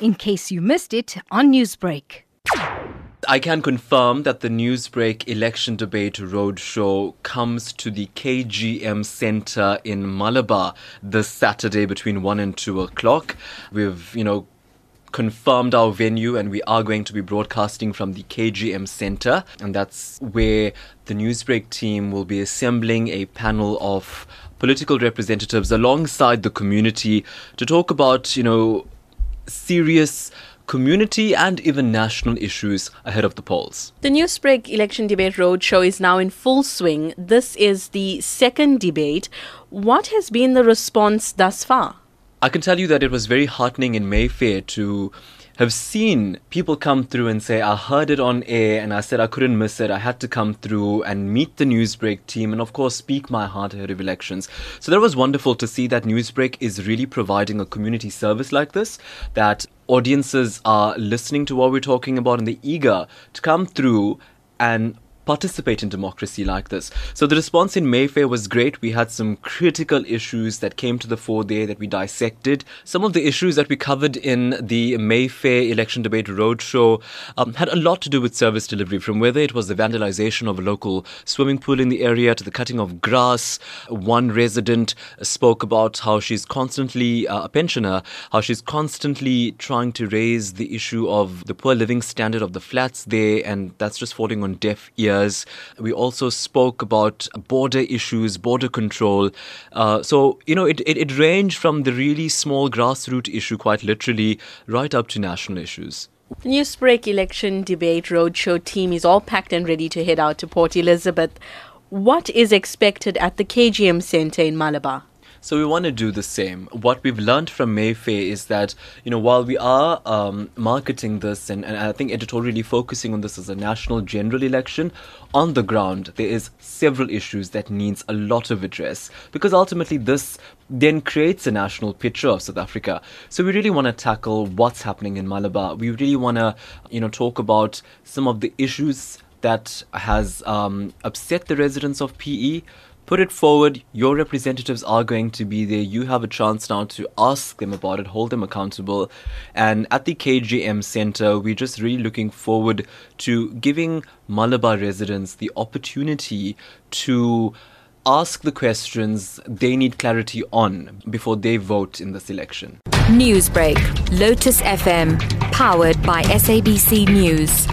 in case you missed it on Newsbreak. I can confirm that the Newsbreak election debate roadshow comes to the KGM Center in Malabar this Saturday between 1 and 2 o'clock. We've, you know, confirmed our venue and we are going to be broadcasting from the KGM Center. And that's where the Newsbreak team will be assembling a panel of political representatives alongside the community to talk about, you know, serious community and even national issues ahead of the polls. The Newsbreak election debate roadshow is now in full swing. This is the second debate. What has been the response thus far? I can tell you that it was very heartening in Mayfair to have seen people come through and say, I heard it on air and I said I couldn't miss it. I had to come through and meet the Newsbreak team and, of course, speak my heart ahead of elections. So that was wonderful to see that Newsbreak is really providing a community service like this, that audiences are listening to what we're talking about and they're eager to come through and participate in democracy like this. So the response in Mayfair was great. We had some critical issues that came to the fore there that we dissected. Some of the issues that we covered in the Mayfair election debate roadshow um, had a lot to do with service delivery, from whether it was the vandalization of a local swimming pool in the area to the cutting of grass. One resident spoke about how she's constantly, uh, a pensioner, how she's constantly trying to raise the issue of the poor living standard of the flats there, and that's just falling on deaf ears We also spoke about border issues, border control. Uh, so, you know, it, it, it ranged from the really small grassroots issue, quite literally, right up to national issues. The Newsbreak election debate roadshow team is all packed and ready to head out to Port Elizabeth. What is expected at the KGM Centre in Malabar? So we want to do the same. What we've learned from Mayfair is that, you know, while we are um, marketing this and, and I think editorially focusing on this as a national general election, on the ground there is several issues that needs a lot of address because ultimately this then creates a national picture of South Africa. So we really want to tackle what's happening in Malabar. We really want to, you know, talk about some of the issues that has um, upset the residents of PE put it forward. Your representatives are going to be there. You have a chance now to ask them about it, hold them accountable. And at the KGM Center, we're just really looking forward to giving Malabar residents the opportunity to ask the questions they need clarity on before they vote in this election. Newsbreak, Lotus FM, powered by SABC News.